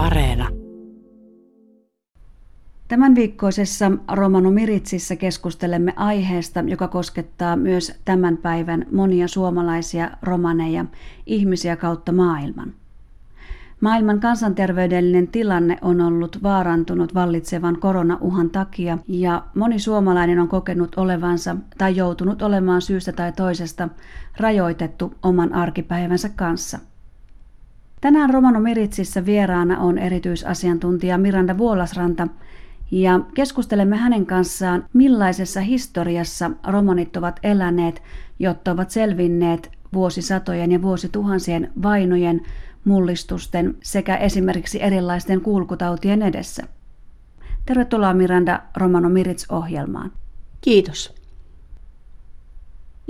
Areena. Tämän viikkoisessa Romano Miritsissä keskustelemme aiheesta, joka koskettaa myös tämän päivän monia suomalaisia romaneja, ihmisiä kautta maailman. Maailman kansanterveydellinen tilanne on ollut vaarantunut vallitsevan koronauhan takia ja moni suomalainen on kokenut olevansa tai joutunut olemaan syystä tai toisesta rajoitettu oman arkipäivänsä kanssa. Tänään Romano Miritsissä vieraana on erityisasiantuntija Miranda Vuolasranta ja keskustelemme hänen kanssaan, millaisessa historiassa romanit ovat eläneet, jotta ovat selvinneet vuosisatojen ja vuosituhansien vainojen, mullistusten sekä esimerkiksi erilaisten kulkutautien edessä. Tervetuloa Miranda Romano Mirits-ohjelmaan. Kiitos.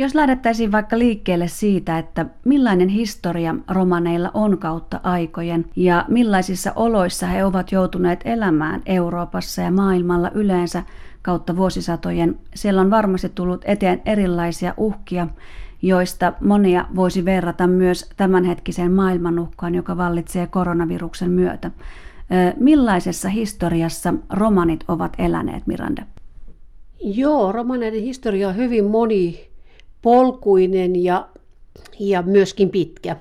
Jos lähdettäisiin vaikka liikkeelle siitä, että millainen historia romaneilla on kautta aikojen ja millaisissa oloissa he ovat joutuneet elämään Euroopassa ja maailmalla yleensä kautta vuosisatojen, siellä on varmasti tullut eteen erilaisia uhkia, joista monia voisi verrata myös tämänhetkiseen maailmanuhkaan, joka vallitsee koronaviruksen myötä. Millaisessa historiassa romanit ovat eläneet, Miranda? Joo, romaneiden historia on hyvin monipolkuinen ja, ja myöskin pitkä.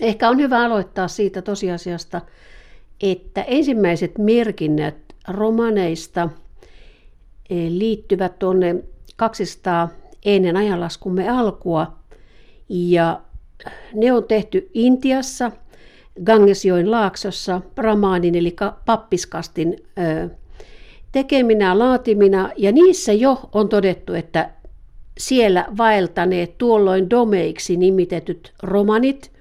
Ehkä on hyvä aloittaa siitä tosiasiasta, että ensimmäiset merkinnät romaneista eh, liittyvät tuonne 200 ennen ajanlaskumme alkua. Ja ne on tehty Intiassa, Gangesjoen laaksossa, Brahmanin eli pappiskastin tekeminä, laatimina, ja niissä jo on todettu, että siellä vaeltaneet tuolloin domeiksi nimitetyt romanit,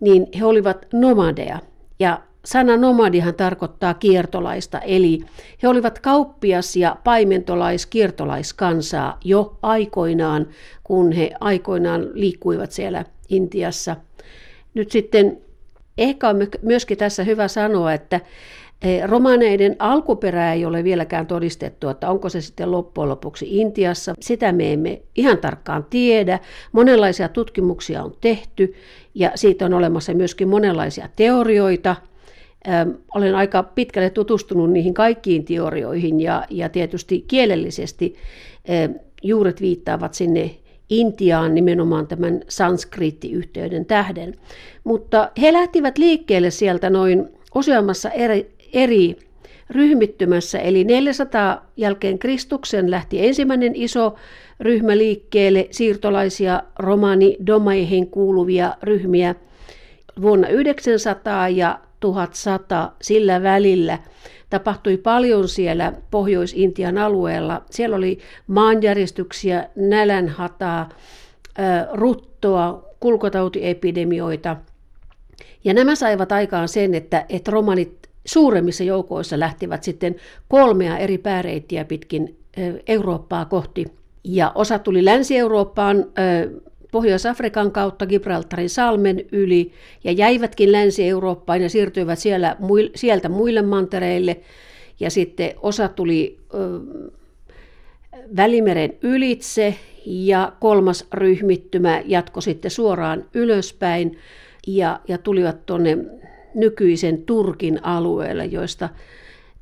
niin he olivat nomadeja. Ja Sana nomadihan tarkoittaa kiertolaista, eli he olivat kauppias- ja paimentolais-kiertolaiskansaa jo aikoinaan, kun he aikoinaan liikkuivat siellä Intiassa. Nyt sitten ehkä on myöskin tässä hyvä sanoa, että eh, romaneiden alkuperä ei ole vieläkään todistettu, että onko se sitten loppujen lopuksi Intiassa. Sitä me emme ihan tarkkaan tiedä. Monenlaisia tutkimuksia on tehty ja siitä on olemassa myöskin monenlaisia teorioita – olen aika pitkälle tutustunut niihin kaikkiin teorioihin ja, ja tietysti kielellisesti juuret viittaavat sinne Intiaan nimenomaan tämän sanskriittiyhteyden tähden. Mutta he lähtivät liikkeelle sieltä noin useammassa eri, eri ryhmittymässä, eli 400 jälkeen Kristuksen lähti ensimmäinen iso ryhmä liikkeelle, siirtolaisia romani-domaihin kuuluvia ryhmiä vuonna 900 ja 1100 sillä välillä tapahtui paljon siellä Pohjois-Intian alueella. Siellä oli maanjäristyksiä, nälänhataa, ruttoa, kulkotautiepidemioita. Ja nämä saivat aikaan sen, että, että romanit suuremmissa joukoissa lähtivät sitten kolmea eri pääreittiä pitkin Eurooppaa kohti. Ja osa tuli Länsi-Eurooppaan Pohjois-Afrikan kautta Gibraltarin salmen yli ja jäivätkin Länsi-Eurooppaan ja siirtyivät siellä, sieltä muille mantereille. Ja sitten osa tuli ö, Välimeren ylitse ja kolmas ryhmittymä jatkoi sitten suoraan ylöspäin ja, ja tulivat tuonne nykyisen Turkin alueelle, joista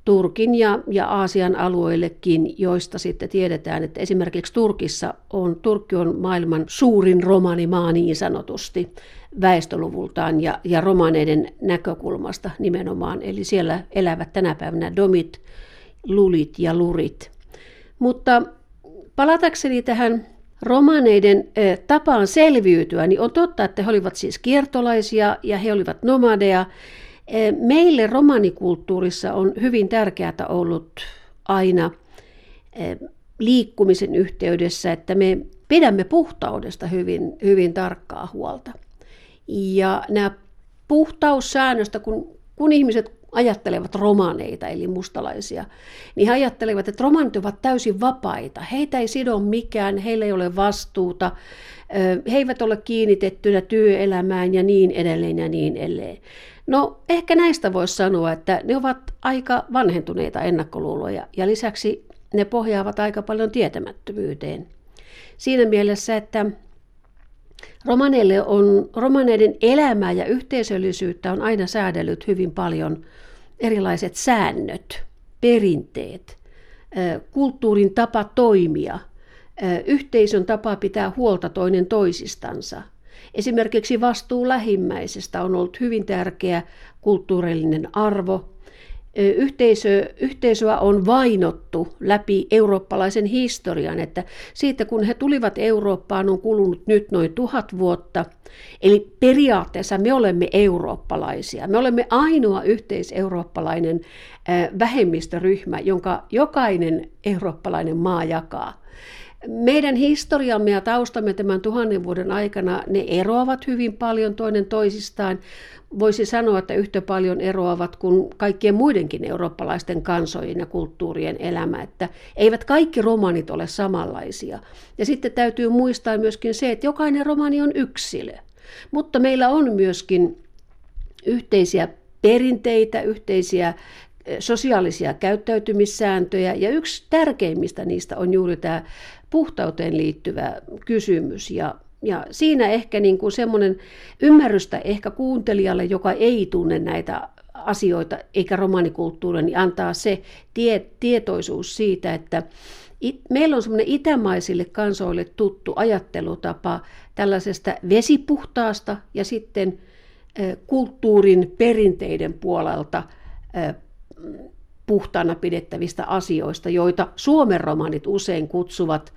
Turkin ja, ja Aasian alueillekin, joista sitten tiedetään, että esimerkiksi Turkissa on, Turkki on maailman suurin romanimaa niin sanotusti väestöluvultaan ja, ja romaneiden näkökulmasta nimenomaan. Eli siellä elävät tänä päivänä domit, lulit ja lurit. Mutta palatakseni tähän romaneiden tapaan selviytyä, niin on totta, että he olivat siis kiertolaisia ja he olivat nomadeja, meille romanikulttuurissa on hyvin tärkeää ollut aina eh, liikkumisen yhteydessä, että me pidämme puhtaudesta hyvin, hyvin tarkkaa huolta. Ja nämä puhtaussäännöstä, kun, kun ihmiset ajattelevat romaneita, eli mustalaisia, niin he ajattelevat, että romanit ovat täysin vapaita. Heitä ei sido mikään, heillä ei ole vastuuta, he eivät ole kiinnitettynä työelämään ja niin edelleen ja niin edelleen. No ehkä näistä voisi sanoa, että ne ovat aika vanhentuneita ennakkoluuloja ja lisäksi ne pohjaavat aika paljon tietämättömyyteen. Siinä mielessä, että Romaneille on, romaneiden elämää ja yhteisöllisyyttä on aina säädellyt hyvin paljon erilaiset säännöt, perinteet, kulttuurin tapa toimia, yhteisön tapa pitää huolta toinen toisistansa. Esimerkiksi vastuu lähimmäisestä on ollut hyvin tärkeä kulttuurillinen arvo, yhteisö, yhteisöä on vainottu läpi eurooppalaisen historian, että siitä kun he tulivat Eurooppaan on kulunut nyt noin tuhat vuotta. Eli periaatteessa me olemme eurooppalaisia. Me olemme ainoa yhteiseurooppalainen vähemmistöryhmä, jonka jokainen eurooppalainen maa jakaa. Meidän historiamme ja taustamme tämän tuhannen vuoden aikana, ne eroavat hyvin paljon toinen toisistaan. Voisi sanoa, että yhtä paljon eroavat kuin kaikkien muidenkin eurooppalaisten kansojen ja kulttuurien elämä, että eivät kaikki romanit ole samanlaisia. Ja sitten täytyy muistaa myöskin se, että jokainen romani on yksilö. Mutta meillä on myöskin yhteisiä perinteitä, yhteisiä sosiaalisia käyttäytymissääntöjä, ja yksi tärkeimmistä niistä on juuri tämä puhtauteen liittyvä kysymys. Ja, ja siinä ehkä niin kuin semmoinen ymmärrystä ehkä kuuntelijalle, joka ei tunne näitä asioita eikä romanikulttuuria, niin antaa se tie, tietoisuus siitä, että it, meillä on semmoinen itämaisille kansoille tuttu ajattelutapa tällaisesta vesipuhtaasta ja sitten kulttuurin perinteiden puolelta puhtaana pidettävistä asioista, joita Suomen romanit usein kutsuvat,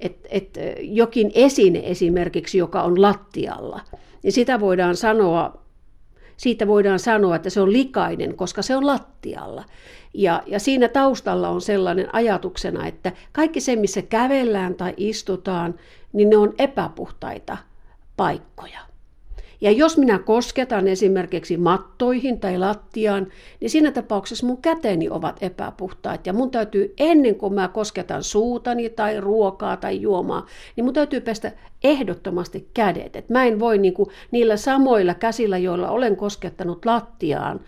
että et jokin esine esimerkiksi, joka on lattialla, niin sitä voidaan sanoa, siitä voidaan sanoa, että se on likainen, koska se on lattialla. Ja, ja siinä taustalla on sellainen ajatuksena, että kaikki se, missä kävellään tai istutaan, niin ne on epäpuhtaita paikkoja. Ja jos minä kosketan esimerkiksi mattoihin tai lattiaan, niin siinä tapauksessa mun käteni ovat epäpuhtaat. Ja mun täytyy ennen kuin mä kosketan suutani tai ruokaa tai juomaa, niin mun täytyy pestä ehdottomasti kädet. Et mä en voi niinku niillä samoilla käsillä, joilla olen koskettanut lattiaan,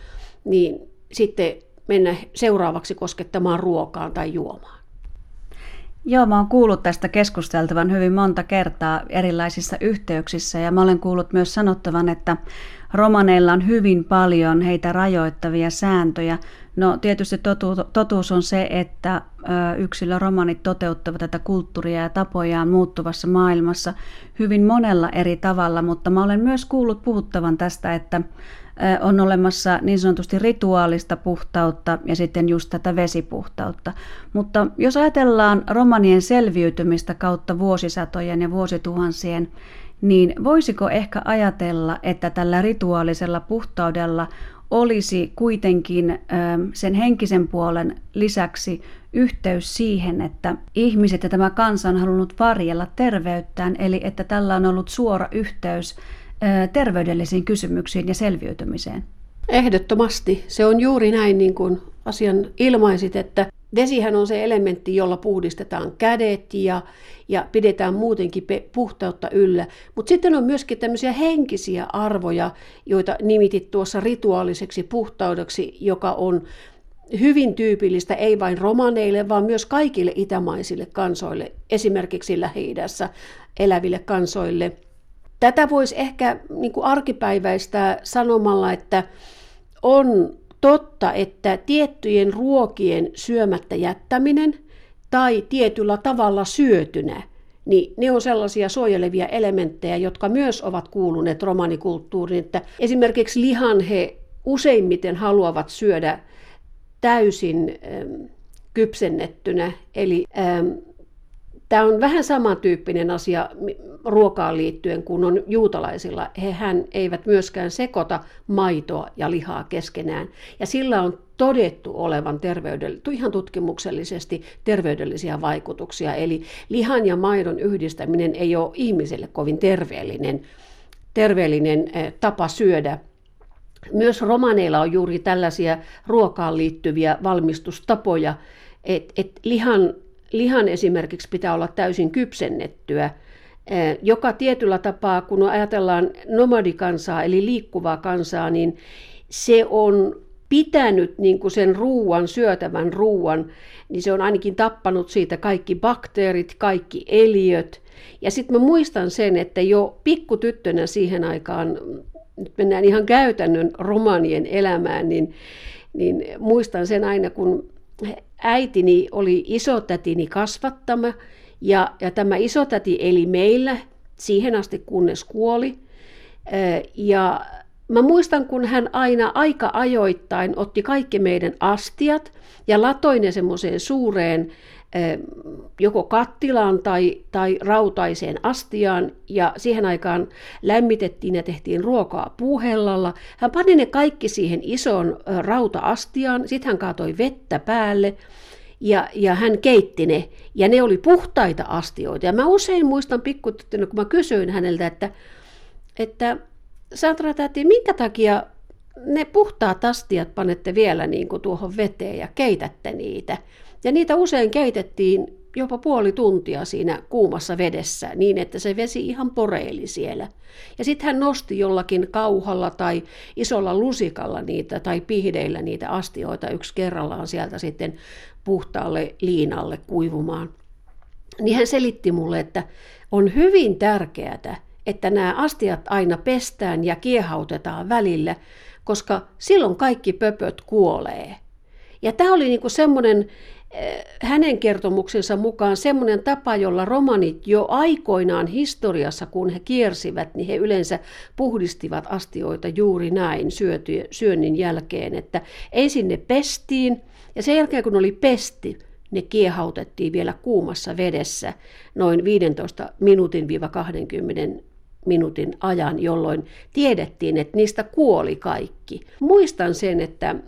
niin sitten mennä seuraavaksi koskettamaan ruokaan tai juomaan. Joo, mä oon kuullut tästä keskusteltavan hyvin monta kertaa erilaisissa yhteyksissä ja mä olen kuullut myös sanottavan, että romaneilla on hyvin paljon heitä rajoittavia sääntöjä. No tietysti totuus on se, että yksilöromanit toteuttavat tätä kulttuuria ja tapojaan muuttuvassa maailmassa hyvin monella eri tavalla, mutta mä olen myös kuullut puhuttavan tästä, että on olemassa niin sanotusti rituaalista puhtautta ja sitten just tätä vesipuhtautta. Mutta jos ajatellaan romanien selviytymistä kautta vuosisatojen ja vuosituhansien, niin voisiko ehkä ajatella, että tällä rituaalisella puhtaudella olisi kuitenkin sen henkisen puolen lisäksi yhteys siihen, että ihmiset ja tämä kansa on halunnut varjella terveyttään, eli että tällä on ollut suora yhteys terveydellisiin kysymyksiin ja selviytymiseen? Ehdottomasti. Se on juuri näin, niin kuin asian ilmaisit, että vesihän on se elementti, jolla puhdistetaan kädet ja, ja pidetään muutenkin puhtautta yllä. Mutta sitten on myöskin tämmöisiä henkisiä arvoja, joita nimitit tuossa rituaaliseksi puhtaudeksi, joka on hyvin tyypillistä ei vain romaneille, vaan myös kaikille itämaisille kansoille, esimerkiksi lähi eläville kansoille – Tätä voisi ehkä niin arkipäiväistää sanomalla, että on totta, että tiettyjen ruokien syömättä jättäminen tai tietyllä tavalla syötynä, niin ne on sellaisia suojelevia elementtejä, jotka myös ovat kuuluneet romanikulttuuriin. Että esimerkiksi lihan he useimmiten haluavat syödä täysin ähm, kypsennettynä, eli Tämä on vähän samantyyppinen asia ruokaan liittyen kuin on juutalaisilla. Hehän eivät myöskään sekota maitoa ja lihaa keskenään. Ja sillä on todettu olevan terveydell- ihan tutkimuksellisesti terveydellisiä vaikutuksia. Eli lihan ja maidon yhdistäminen ei ole ihmiselle kovin terveellinen, terveellinen eh, tapa syödä. Myös romaneilla on juuri tällaisia ruokaan liittyviä valmistustapoja, että et lihan lihan esimerkiksi pitää olla täysin kypsennettyä, eh, joka tietyllä tapaa, kun ajatellaan nomadikansaa eli liikkuvaa kansaa, niin se on pitänyt niin kuin sen ruuan, syötävän ruuan, niin se on ainakin tappanut siitä kaikki bakteerit, kaikki eliöt. Ja sitten mä muistan sen, että jo pikkutyttönä siihen aikaan, nyt mennään ihan käytännön romanien elämään, niin, niin muistan sen aina, kun äitini oli isotätini kasvattama, ja, ja tämä isotäti eli meillä siihen asti, kunnes kuoli. Ja Mä muistan, kun hän aina aika ajoittain otti kaikki meidän astiat ja latoi ne semmoiseen suureen joko kattilaan tai, tai rautaiseen astiaan, ja siihen aikaan lämmitettiin ja tehtiin ruokaa puuhellalla. Hän pani ne kaikki siihen isoon rauta-astiaan, sitten hän kaatoi vettä päälle, ja, ja hän keitti ne, ja ne oli puhtaita astioita. Ja mä usein muistan pikkutyttönä, kun mä kysyin häneltä, että, että Sandra täti, minkä takia ne puhtaat astiat panette vielä niin kuin tuohon veteen ja keitätte niitä? Ja niitä usein keitettiin jopa puoli tuntia siinä kuumassa vedessä niin, että se vesi ihan poreili siellä. Ja sitten hän nosti jollakin kauhalla tai isolla lusikalla niitä tai pihdeillä niitä astioita yksi kerrallaan sieltä sitten puhtaalle liinalle kuivumaan. Niin hän selitti mulle, että on hyvin tärkeää, että nämä astiat aina pestään ja kiehautetaan välillä, koska silloin kaikki pöpöt kuolee. Ja tämä oli niinku semmoinen hänen kertomuksensa mukaan semmoinen tapa, jolla romanit jo aikoinaan historiassa, kun he kiersivät, niin he yleensä puhdistivat astioita juuri näin syöty, syönnin jälkeen, että ensin ne pestiin ja sen jälkeen kun oli pesti, ne kiehautettiin vielä kuumassa vedessä noin 15 minuutin 20 minuutin ajan, jolloin tiedettiin, että niistä kuoli kaikki. Muistan sen, että mm,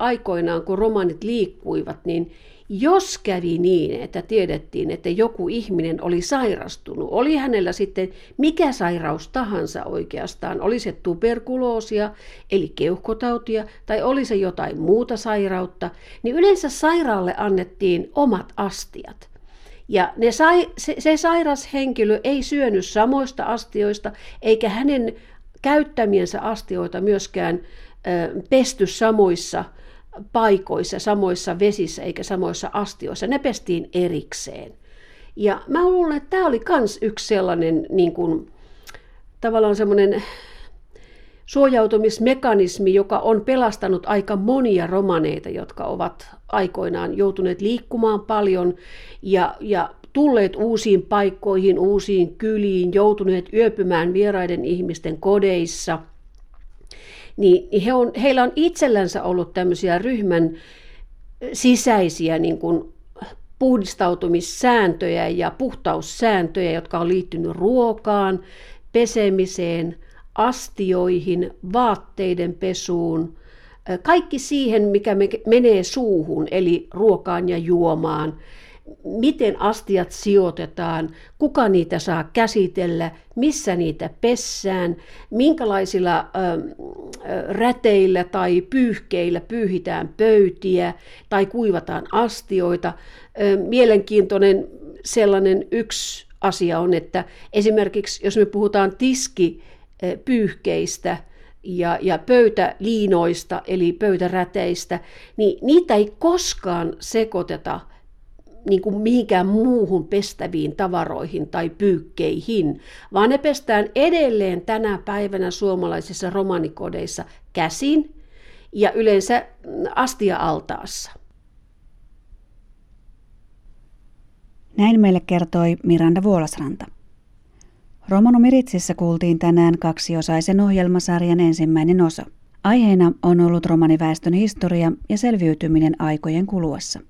aikoinaan kun romanit liikkuivat, niin jos kävi niin, että tiedettiin, että joku ihminen oli sairastunut, oli hänellä sitten mikä sairaus tahansa oikeastaan, oli se tuberkuloosia, eli keuhkotautia, tai oli se jotain muuta sairautta, niin yleensä sairaalle annettiin omat astiat. Ja ne sai, se, se sairas henkilö ei syönyt samoista astioista, eikä hänen käyttämiensä astioita myöskään ö, pesty samoissa paikoissa, samoissa vesissä eikä samoissa astioissa. Ne pestiin erikseen. Ja mä luulen, että tämä oli myös yksi sellainen niin kuin, tavallaan semmoinen suojautumismekanismi, joka on pelastanut aika monia romaneita, jotka ovat aikoinaan joutuneet liikkumaan paljon ja, ja tulleet uusiin paikkoihin, uusiin kyliin, joutuneet yöpymään vieraiden ihmisten kodeissa. Niin he on, heillä on itsellänsä ollut tämmöisiä ryhmän sisäisiä niin kuin puhdistautumissääntöjä ja puhtaussääntöjä, jotka on liittynyt ruokaan, pesemiseen, astioihin, vaatteiden pesuun, kaikki siihen, mikä menee suuhun, eli ruokaan ja juomaan, miten astiat sijoitetaan, kuka niitä saa käsitellä, missä niitä pessään, minkälaisilla ö, räteillä tai pyyhkeillä pyyhitään pöytiä tai kuivataan astioita. Ö, mielenkiintoinen sellainen yksi asia on, että esimerkiksi jos me puhutaan tiski pyyhkeistä ja, ja pöytäliinoista, eli pöytäräteistä, niin niitä ei koskaan sekoiteta niin kuin mihinkään muuhun pestäviin tavaroihin tai pyykkeihin, vaan ne pestään edelleen tänä päivänä suomalaisissa romanikodeissa käsin ja yleensä astia-altaassa. Näin meille kertoi Miranda Vuolasranta. Romano Miritsissä kuultiin tänään kaksiosaisen ohjelmasarjan ensimmäinen osa. Aiheena on ollut romaniväestön historia ja selviytyminen aikojen kuluessa.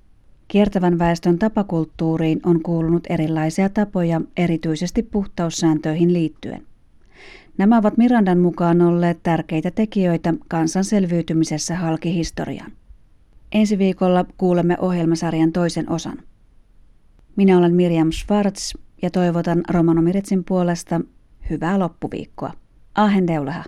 Kiertävän väestön tapakulttuuriin on kuulunut erilaisia tapoja, erityisesti puhtaussääntöihin liittyen. Nämä ovat Mirandan mukaan olleet tärkeitä tekijöitä kansan selviytymisessä halki historiaan. Ensi viikolla kuulemme ohjelmasarjan toisen osan. Minä olen Miriam Schwartz ja toivotan Romano Miritsin puolesta hyvää loppuviikkoa. Ahen deulaha.